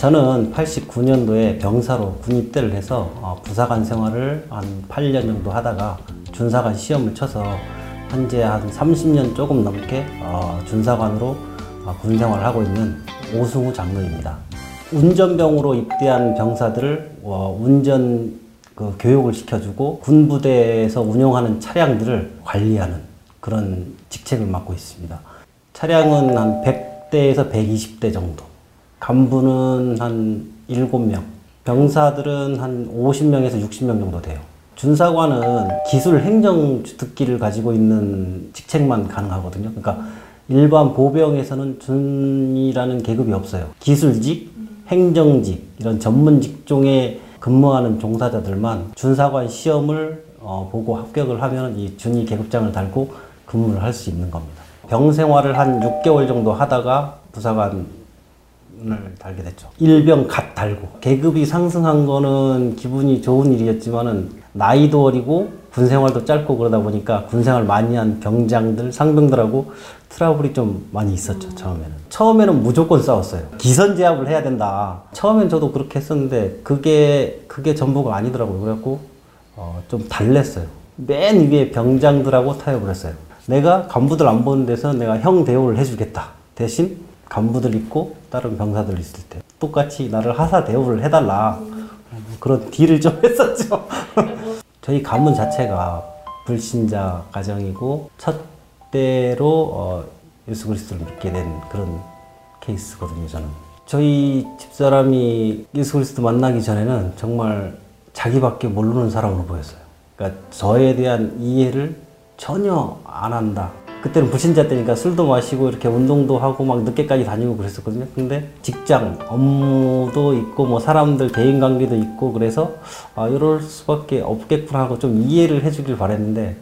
저는 89년도에 병사로 군입대를 해서 어, 부사관 생활을 한 8년 정도 하다가 준사관 시험을 쳐서 현재 한 30년 조금 넘게 어, 준사관으로 어, 군 생활을 하고 있는 오승우 장로입니다. 운전병으로 입대한 병사들을 어, 운전 그 교육을 시켜주고 군부대에서 운영하는 차량들을 관리하는 그런 직책을 맡고 있습니다. 차량은 한 100대에서 120대 정도. 간부는 한 7명. 병사들은 한 50명에서 60명 정도 돼요. 준사관은 기술 행정 특기를 가지고 있는 직책만 가능하거든요. 그러니까 일반 보병에서는 준이라는 계급이 없어요. 기술직, 행정직, 이런 전문 직종에 근무하는 종사자들만 준사관 시험을 어, 보고 합격을 하면 이 준이 계급장을 달고 근무를 할 수 있는 겁니다. 병 생활을 한 6개월 정도 하다가 부사관 을 달게 됐죠. 일병 갓 달고 계급이 상승한 거는 기분이 좋은 일이었지만은 나이도 어리고 군 생활도 짧고 그러다 보니까 군 생활 많이 한 병장들, 상병들하고 트러블이 좀 많이 있었죠, 처음에는. 처음에는 무조건 싸웠어요. 기선 제압을 해야 된다. 처음엔 저도 그렇게 했었는데, 그게, 그게 전부가 아니더라고요. 그래갖고, 어, 좀 달랬어요. 맨 위에 병장들하고 타협을 했어요. 내가 간부들 안 보는 데서 내가 형 대우를 해주겠다. 대신 간부들 있고 다른 병사들 있을 때 똑같이 나를 하사 대우를 해달라. 그런 딜을 좀 했었죠. 저희 가문 자체가 불신자 가정이고 첫 때로 어, 예수 그리스도를 믿게 된 그런 케이스거든요. 저는 저희 집사람이 예수 그리스도 만나기 전에는 정말 자기밖에 모르는 사람으로 보였어요. 그러니까 저에 대한 이해를 전혀 안 한다. 그때는 불신자 때니까 술도 마시고 이렇게 운동도 하고 막 늦게까지 다니고 그랬었거든요. 근데 직장, 업무도 있고 뭐 사람들 대인 관계도 있고 그래서 아, 이럴 수밖에 없겠구나 하고 좀 이해를 해주길 바랬는데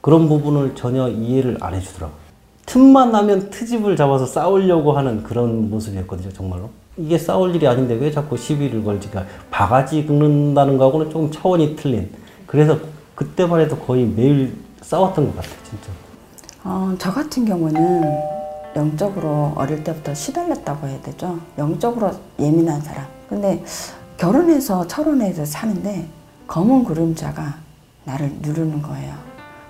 그런 부분을 전혀 이해를 안 해주더라고요. 틈만 나면 트집을 잡아서 싸우려고 하는 그런 모습이었거든요, 정말로. 이게 싸울 일이 아닌데 왜 자꾸 시비를 걸지가 바가지 긁는다는 거하고는 조금 차원이 틀린. 그래서 그때만 해도 거의 매일 싸웠던 것 같아요, 진짜. 어, 저 같은 경우는 영적으로 어릴 때부터 시달렸다고 해야 되죠. 영적으로 예민한 사람. 근데 결혼해서 철혼해서 사는데 검은 그림자가 나를 누르는 거예요.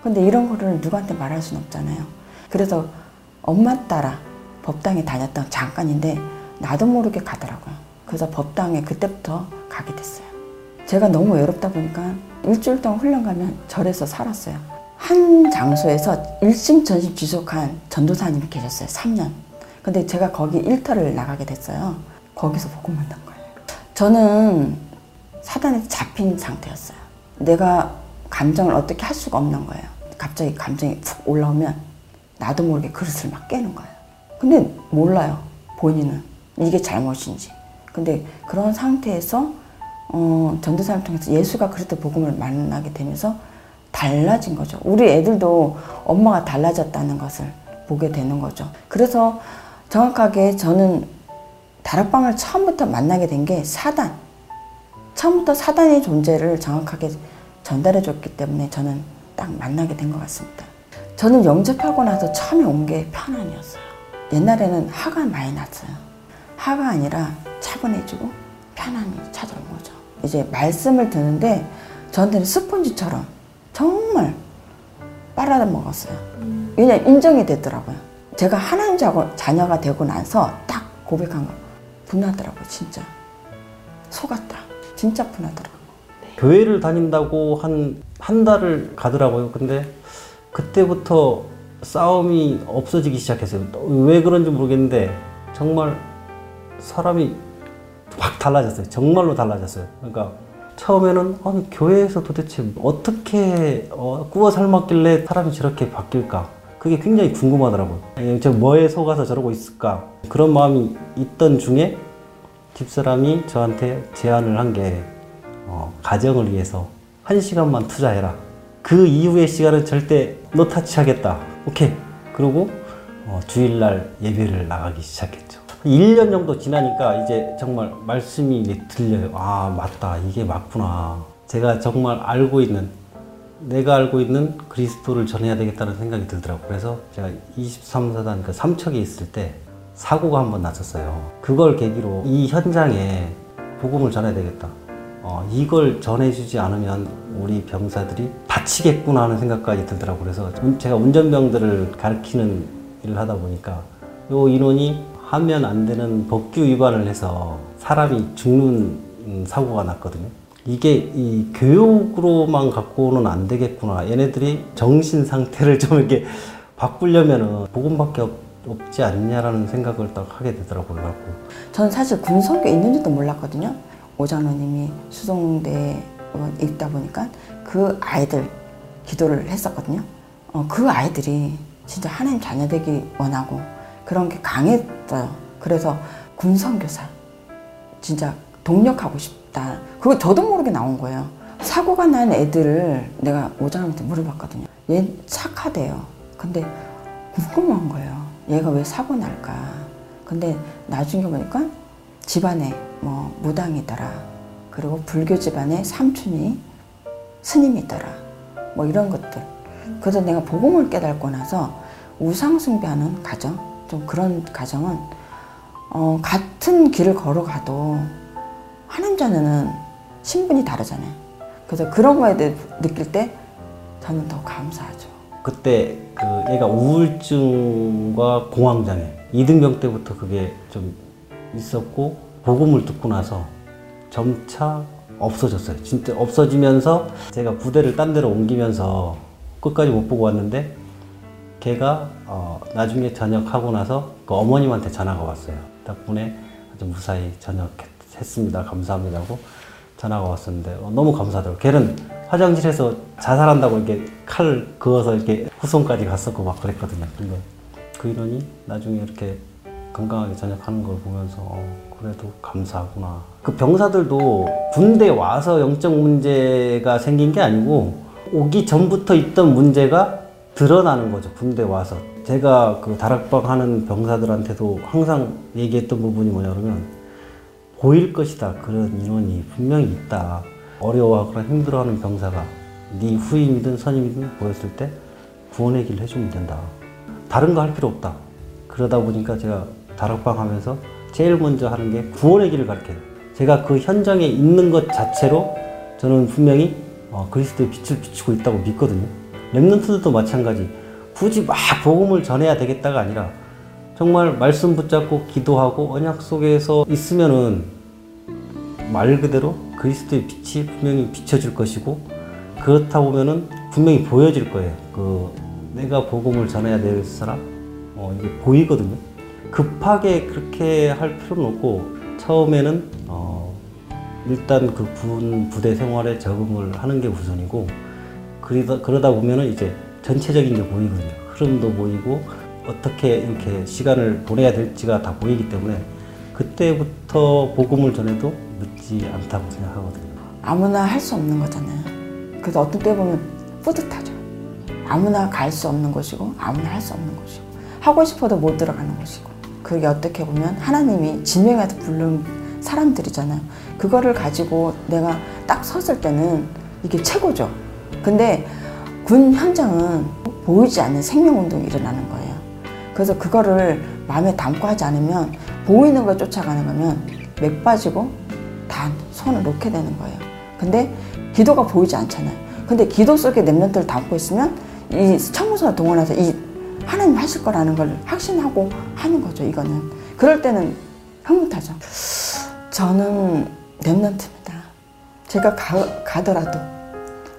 근데 이런 거를 누구한테 말할 수는 없잖아요. 그래서 엄마 따라 법당에 다녔던 잠깐인데 나도 모르게 가더라고요. 그래서 법당에 그때부터 가게 됐어요. 제가 너무 외롭다 보니까 일주일 동안 훈련 가면 절에서 살았어요. 한 장소에서 일심전심 지속한 전도사님이 계셨어요. 3년. 근데 제가 거기 일터를 나가게 됐어요. 거기서 복음 만난 거예요. 저는 사단에 잡힌 상태였어요. 내가 감정을 어떻게 할 수가 없는 거예요. 갑자기 감정이 푹 올라오면 나도 모르게 그릇을 막 깨는 거예요. 근데 몰라요. 본인은. 이게 잘못인지. 근데 그런 상태에서 어, 전도사를 통해서 예수가 그리스도 복음을 만나게 되면서 달라진 거죠. 우리 애들도 엄마가 달라졌다는 것을 보게 되는 거죠. 그래서 정확하게 저는 다락방을 처음부터 만나게 된 게 사단. 처음부터 사단의 존재를 정확하게 전달해 줬기 때문에 저는 딱 만나게 된 것 같습니다. 저는 영접하고 나서 처음에 온 게 편안이었어요. 옛날에는 화가 많이 났어요. 화가 아니라 차분해지고 편안이 찾아온 거죠. 이제 말씀을 듣는데 저한테는 스폰지처럼 정말 빨아다 먹었어요. 왜냐 인정이 됐더라고요. 제가 하나님 자녀가 되고 나서 딱 고백한 거 분하더라고요, 진짜. 속았다. 진짜 분하더라고요. 교회를 다닌다고 한, 한 달을 가더라고요. 근데 그때부터 싸움이 없어지기 시작했어요. 왜 그런지 모르겠는데 정말 사람이 확 달라졌어요. 정말로 달라졌어요. 그러니까 처음에는 아니 교회에서 도대체 어떻게 어, 구워 삶았길래 사람이 저렇게 바뀔까? 그게 굉장히 궁금하더라고요. 예, 저 뭐에 속아서 저러고 있을까? 그런 마음이 있던 중에 집사람이 저한테 제안을 한게 어, 가정을 위해서 한 시간만 투자해라. 그 이후의 시간은 절대 노타치 하겠다. 오케이. 그리고 어, 주일날 예배를 나가기 시작했죠. 1년 정도 지나니까 이제 정말 말씀이 들려요. 아, 맞다. 이게 맞구나. 제가 정말 알고 있는, 내가 알고 있는 그리스도를 전해야 되겠다는 생각이 들더라고요. 그래서 제가 23사단 그 삼척에 있을 때 사고가 한 번 났었어요. 그걸 계기로 이 현장에 복음을 전해야 되겠다. 어, 이걸 전해주지 않으면 우리 병사들이 다치겠구나 하는 생각까지 들더라고요. 그래서 운- 제가 운전병들을 가르치는 일을 하다 보니까 요 인원이 하면 안 되는 법규 위반을 해서 사람이 죽는 음, 사고가 났거든요. 이게 이 교육으로만 갖고는 안 되겠구나. 얘네들이 정신 상태를 좀 이렇게 바꾸려면은 복음밖에 없, 없지 않냐라는 생각을 딱 하게 되더라고요. 전 사실 군성교 있는지도 몰랐거든요. 오장로님이 수동대에 있다 보니까 그 아이들 기도를 했었거든요. 어, 그 아이들이 진짜 하나님 자녀 되기 원하고 그런 게 강했어요. 그래서 군성교사 진짜 동력하고 싶다. 그거 저도 모르게 나온 거예요. 사고가 난 애들을 내가 오장한테 물어봤거든요. 얘 착하대요. 근데 궁금한 거예요. 얘가 왜 사고 날까? 근데 나중에 보니까 집안에 뭐 무당이더라. 그리고 불교 집안에 삼촌이 스님이더라. 뭐 이런 것들. 그래서 내가 복음을 깨닫고 나서 우상숭배하는 가정, 좀 그런 가정은 어, 같은 길을 걸어가도 하나님 자녀는 신분이 다르잖아요. 그래서 그런 거에 대해 느낄 때 저는 더 감사하죠. 그때 그 얘가 우울증과 공황장애 이등병 때부터 그게 좀 있었고 복음을 듣고 나서 점차 없어졌어요. 진짜 없어지면서 제가 부대를 딴 데로 옮기면서 끝까지 못 보고 왔는데 걔가 어, 나중에 전역하고 나서 그 어머님한테 전화가 왔어요. 덕분에 아주 무사히 전역했습니다. 감사합니다고 전화가 왔었는데 어, 너무 감사하더라고요. 걔는 화장실에서 자살한다고 이렇게 칼 그어서 이렇게 후손까지 갔었고 막 그랬거든요. 근데 그 인원이 나중에 이렇게 건강하게 전역하는 걸 보면서 어, 그래도 감사하구나. 그 병사들도 군대 와서 영적 문제가 생긴 게 아니고 오기 전부터 있던 문제가 드러나는 거죠. 군대 와서. 제가 그 다락방 하는 병사들한테도 항상 얘기했던 부분이 뭐냐 그러면 보일 것이다. 그런 인원이 분명히 있다. 어려워하거나 힘들어하는 병사가 네 후임이든 선임이든 보였을 때 구원의 길을 해주면 된다. 다른 거 할 필요 없다. 그러다 보니까 제가 다락방 하면서 제일 먼저 하는 게 구원의 길을 가르쳐요. 제가 그 현장에 있는 것 자체로 저는 분명히 어, 그리스도의 빛을 비추고 있다고 믿거든요. 랩런트들도 마찬가지. 굳이 막 복음을 전해야 되겠다가 아니라 정말 말씀 붙잡고 기도하고 언약 속에서 있으면은 말 그대로 그리스도의 빛이 분명히 비춰질 것이고 그렇다 보면은 분명히 보여질 거예요. 그 내가 복음을 전해야 될 사람 어, 이게 보이거든요. 급하게 그렇게 할 필요는 없고 처음에는 어, 일단 그 군 부대 생활에 적응을 하는 게 우선이고 그러다 그러다 보면은 이제 전체적인 게 보이거든요. 흐름도 보이고 어떻게 이렇게 시간을 보내야 될지가 다 보이기 때문에 그때부터 복음을 전해도 늦지 않다고 생각하거든요. 아무나 할 수 없는 거잖아요. 그래서 어떤 때 보면 뿌듯하죠. 아무나 갈 수 없는 곳이고 아무나 할 수 없는 곳이고 하고 싶어도 못 들어가는 곳이고 그게 어떻게 보면 하나님이 지명해서 부른 사람들이잖아요. 그거를 가지고 내가 딱 섰을 때는 이게 최고죠. 근데 군 현장은 보이지 않는 생명운동이 일어나는 거예요. 그래서 그거를 마음에 담고 하지 않으면 보이는 걸 쫓아가는 거면 맥 빠지고 다 손을 놓게 되는 거예요. 근데 기도가 보이지 않잖아요. 근데 기도 속에 랩런트를 담고 있으면 이 청소가 동원해서 이 하나님 하실 거라는 걸 확신하고 하는 거죠. 이거는 그럴 때는 흐뭇하죠. 저는 랩런트입니다. 제가 가, 가더라도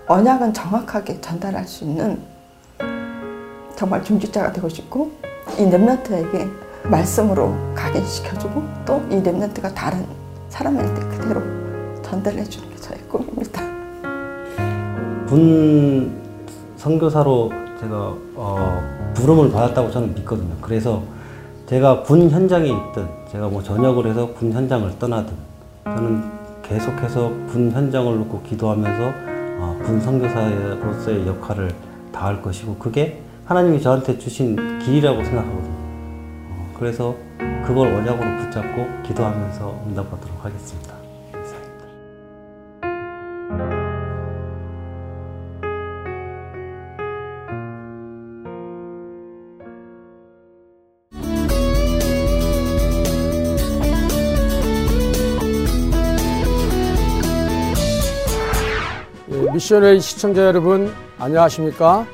언약은 정확하게 전달할 수 있는 정말 중직자가 되고 싶고 이 랩런트에게 말씀으로 각인시켜주고 또 이 랩런트가 다른 사람한테 그대로 전달해 주는 게 저의 꿈입니다. 군 선교사로 제가 어, 부름을 받았다고 저는 믿거든요. 그래서 제가 군 현장에 있든 제가 뭐 전역을 해서 군 현장을 떠나든 저는 계속해서 군 현장을 놓고 기도하면서 어, 군 선교사로서의 역할을 다할 것이고 그게 하나님이 저한테 주신 길이라고 생각하거든요. 어, 그래서 그걸 원약으로 붙잡고 기도하면서 응답하도록 하겠습니다. 미션웨이 시청자 여러분 안녕하십니까?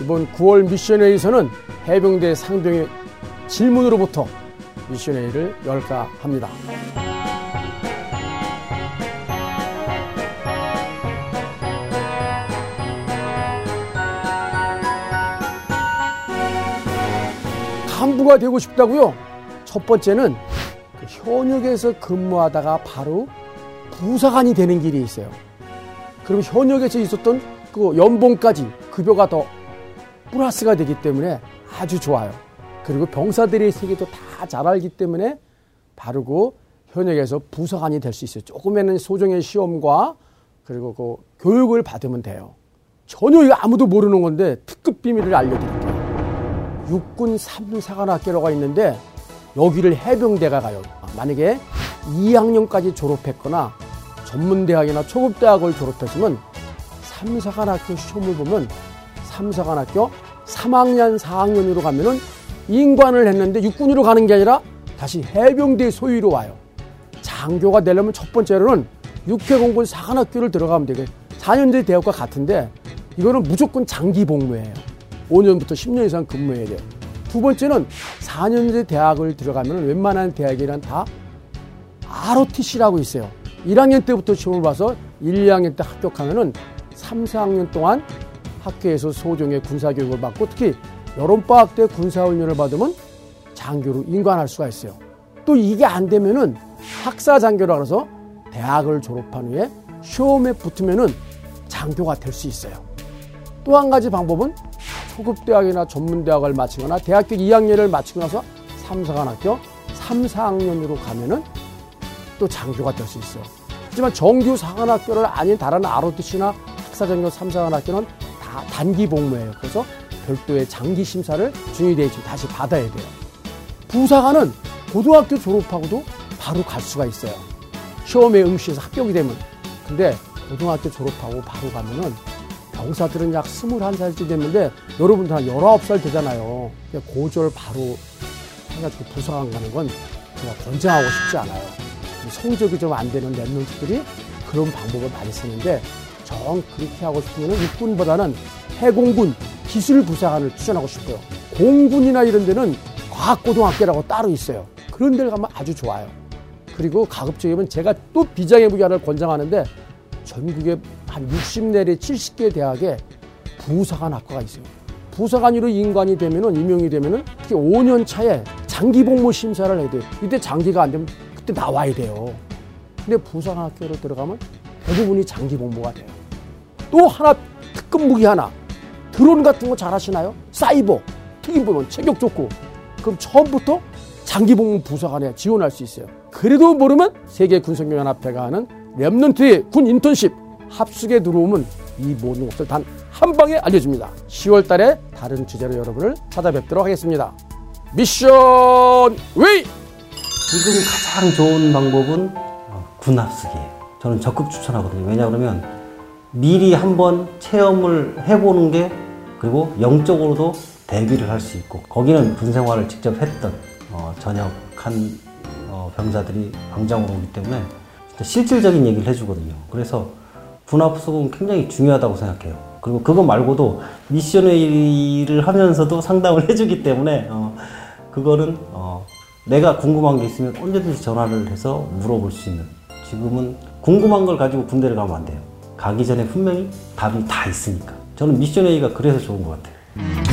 이번 9월 미션웨이에서는 해병대 상병의 질문으로부터 미션웨이를 열까 합니다. 간부가 되고 싶다고요? 첫 번째는 그 현역에서 근무하다가 바로 부사관이 되는 길이 있어요. 그럼 현역에서 있었던 그 연봉까지 급여가 더 플러스가 되기 때문에 아주 좋아요. 그리고 병사들의 세계도 다 잘 알기 때문에 바르고 현역에서 부사관이 될 수 있어요. 조금에는 소정의 시험과 그리고 그 교육을 받으면 돼요. 전혀 이거 아무도 모르는 건데 특급 비밀을 알려드릴게요. 육군 3사관학교가 있는데 여기를 해병대가 가요. 만약에 2학년까지 졸업했거나 전문대학이나 초급대학을 졸업했으면 3사관학교 시험을 보면 3사관학교 3학년, 4학년으로 가면은 인관을 했는데 육군으로 가는 게 아니라 다시 해병대 소위로 와요. 장교가 되려면 첫 번째로는 육해공군 사관학교를 들어가면 되게 4년제 대학과 같은데 이거는 무조건 장기 복무예요. 5년부터 10년 이상 근무해야 돼요. 두 번째는 4년제 대학을 들어가면 웬만한 대학이란 다 ROTC라고 있어요. 1학년 때부터 시험을 봐서 1, 2학년 때 합격하면은 3, 4학년 동안 학교에서 소정의 군사교육을 받고 특히 여름방학 때 군사훈련을 받으면 장교로 인관할 수가 있어요. 또 이게 안 되면은 학사 장교라 그래서 대학을 졸업한 후에 시험에 붙으면은 장교가 될 수 있어요. 또 한 가지 방법은 초급 대학이나 전문 대학을 마치거나 대학교 2학년을 마치고 나서 3, 4관학교 3, 4학년으로 가면은 또 장교가 될 수 있어요. 하지만 정규 사관학교를 아닌 다른 ROTC나 학사장교 3, 4관학교는 다 단기 복무예요. 그래서 별도의 장기 심사를 중위대에 다시 받아야 돼요. 부사관은 고등학교 졸업하고도 바로 갈 수가 있어요. 시험에 응시해서 합격이 되면. 근데 고등학교 졸업하고 바로 가면은 병사들은 약 21살쯤 됐는데 여러분들 한 19살 되잖아요. 고졸 바로 해가지고 부사관 가는 건 제가 권장하고 싶지 않아요. 성적이 좀 안 되는 랩런트들이 그런 방법을 많이 쓰는데 정 그렇게 하고 싶으면 육군보다는 해공군 기술부사관을 추천하고 싶어요. 공군이나 이런 데는 과학고등학교라고 따로 있어요. 그런 데를 가면 아주 좋아요. 그리고 가급적이면 제가 또 비장의 무기를 권장하는데 전국에 한 60 내리 70개 대학에 부사관 학과가 있어요. 부사관으로 인관이 되면은 임용이 되면은 특히 5년 차에 장기 복무 심사를 해야 돼요. 이때 장기가 안 되면 그때 나와야 돼요. 근데 부사관 학교로 들어가면 대부분이 장기 복무가 돼요. 또 하나 특급 무기 하나 드론 같은 거 잘하시나요? 사이버 특임부는 체격 좋고 그럼 처음부터 장기 복무 부사관에 지원할 수 있어요. 그래도 모르면 세계 군선교연합회가 하는 렘넌트의 군 인턴십 합숙에 들어오면 이 모든 것을 단 한 방에 알려줍니다. 10월 달에 다른 주제로 여러분을 찾아뵙도록 하겠습니다. 미션 웨이! 지금 가장 좋은 방법은 어, 군합숙이에요. 저는 적극 추천하거든요. 왜냐 그러면 미리 한번 체험을 해보는 게 그리고 영적으로도 대비를 할 수 있고 거기는 군 생활을 직접 했던 어, 전역한 어, 병사들이 방장으로 오기 때문에 실질적인 얘기를 해주거든요. 그래서 군합숙은 굉장히 중요하다고 생각해요. 그리고 그거 말고도 미션회의를 하면서도 상담을 해주기 때문에 어, 그거는 어, 내가 궁금한 게 있으면 언제든지 전화를 해서 물어볼 수 있는 지금은 궁금한 걸 가지고 군대를 가면 안 돼요. 가기 전에 분명히 답이 다 있으니까. 저는 미션회의가 그래서 좋은 것 같아요.